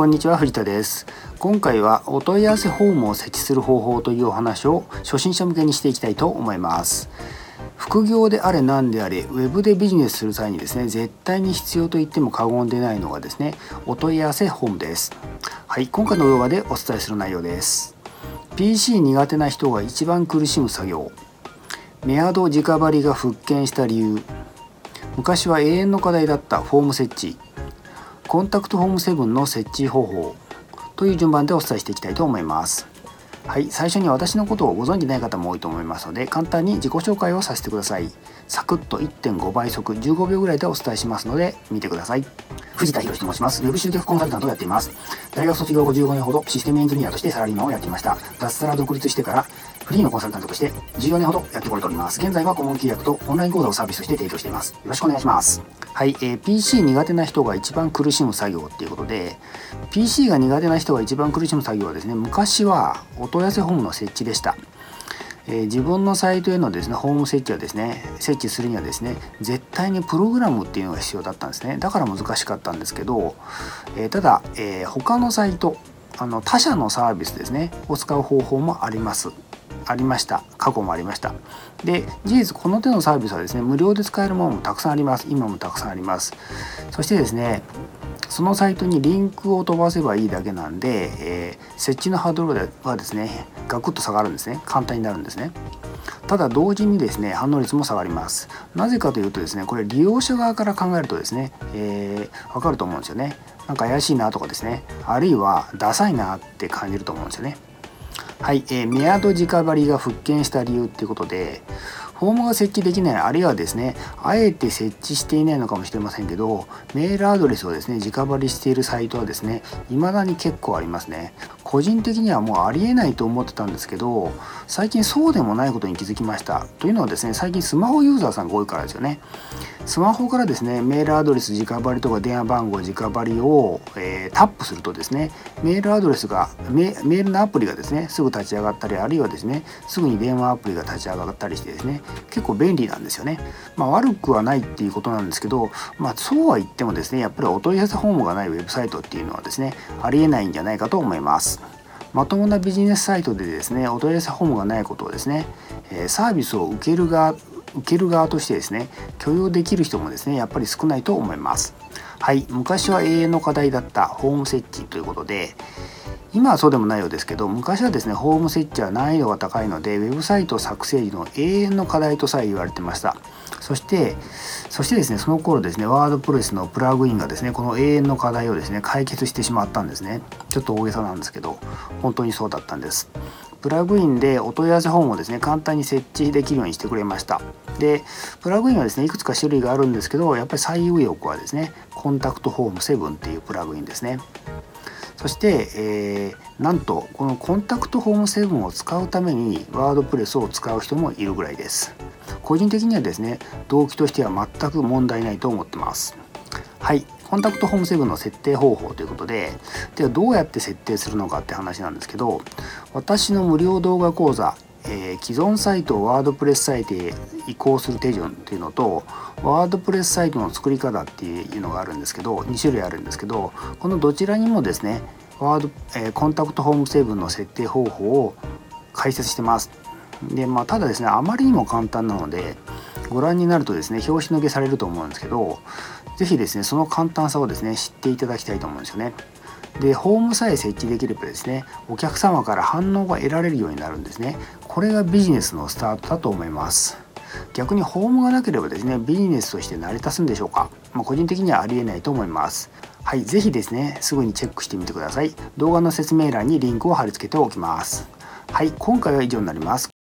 こんにちは藤田です。今回はお問い合わせフォームを設置する方法というお話を初心者向けにしていきたいと思います。副業であれ何であれウェブでビジネスする際にですね絶対に必要と言っても過言でないのがですねお問い合わせフォームです。はい今回の動画でお伝えする内容です。PC 苦手な人が一番苦しむ作業。メアド直張りが復権した理由。昔は永遠の課題だったフォーム設置。コンタクトフォーム7の設置方法という順番でお伝えしていきたいと思いますはい最初に私のことをご存じない方も多いと思いますので簡単に自己紹介をさせてくださいサクッと1.5倍速15秒ぐらいでお伝えしますので見てください藤田博と申します。ウェブ集客コンサルタントをやっています。大学卒業後15年ほどシステムエンジニアとしてサラリーマンをやっていました。脱サラ独立してからフリーのコンサルタントとして14年ほどやってこれております。現在は顧問契約とオンライン講座をサービスとして提供しています。よろしくお願いします。はい、えー、PC 苦手な人が一番苦しむ作業っていうことで PC が苦手な人が一番苦しむ作業はですね昔はお問い合わせフォームの設置でした。えー、自分のサイトへのですねホーム設置はですね設置するにはですね絶対にプログラムっていうのが必要だったんですねだから難しかったんですけど、えー、ただ、えー、他のサイトあの他社のサービスですねを使う方法もありますありました。過去もありました。で事実この手のサービスはですね無料で使えるものもたくさんあります。今もたくさんあります。そしてですねそのサイトにリンクを飛ばせばいいだけなんで、えー、設置のハードルはですねガクッと下がるんですね。簡単になるんですね。ただ同時にですね反応率も下がります。なぜかというとですねこれ利用者側から考えるとですね、えー、分かると思うんですよね。なんか怪しいなとかですね。あるいはダサいなって感じると思うんですよね。はい、えー、メアド直張りが復権した理由っていうことでフォームが設置できないあるいはですねあえて設置していないのかもしれませんけどメールアドレスをですね直張りしているサイトはですね未だに結構ありますね。個人的にはもうありえないと思ってたんですけど最近そうでもないことに気づきました。というのはですね最近スマホユーザーさんが多いからですよね。スマホからですねメールアドレス直張りとか電話番号直張りを、えー、タップするとですねメールアドレスがメールのアプリがですねすぐ立ち上がったりあるいはですねすぐに電話アプリが立ち上がったりしてですね結構便利なんですよね。まあ、悪くはないっていうことなんですけど、まあ、そうは言ってもですねやっぱりお問い合わせフォームがないウェブサイトっていうのはですねありえないんじゃないかと思います。まともなビジネスサイトでですねお問い合わせフォームがないことをですねサービスを受ける側受ける側としてですね許容できる人もですねやっぱり少ないと思います。はい。昔は永遠の課題だったホーム設置ということで今はそうでもないようですけど昔はですねホーム設置は難易度が高いのでウェブサイト作成時の永遠の課題とさえ言われてました。そしてそしてですねその頃ですねワードプレスのプラグインがですねこの永遠の課題をですね解決してしまったんですね。ちょっと大げさなんですけど本当にそうだったんです。プラグインでお問い合わせフォームをですね簡単に設置できるようにしてくれました。でプラグインはですねいくつか種類があるんですけどやっぱり最上奥はですねコンタクトフォーム7っていうプラグインですね。そして、えー、なんとこのコンタクトフォーム7を使うためにワードプレスを使う人もいるぐらいです。個人的にはですね動機としては全く問題ないと思ってます。はい。コンタクトホーム7の設定方法ということでではどうやって設定するのかって話なんですけど私の無料動画講座えー、既存サイトをワードプレスサイトへ移行する手順っていうのとワードプレスサイトの作り方っていうのがあるんですけど2種類あるんですけどこのどちらにもですねワード、えー、コンタクトホーム7の設定方法を解説してます。でまあただですねあまりにも簡単なのでご覧になるとですね表紙のけされると思うんですけど是非ですねその簡単さをですね知っていただきたいと思うんですよね。でホームさえ設置できればですねお客様から反応が得られるようになるんですね。これがビジネスのスタートだと思います。逆にホームがなければですねビジネスとして成り立つんでしょうか、まあ、個人的にはありえないと思います。はい、是非ですねすぐにチェックしてみてください。動画の説明欄にリンクを貼り付けておきます。はい今回は以上になります。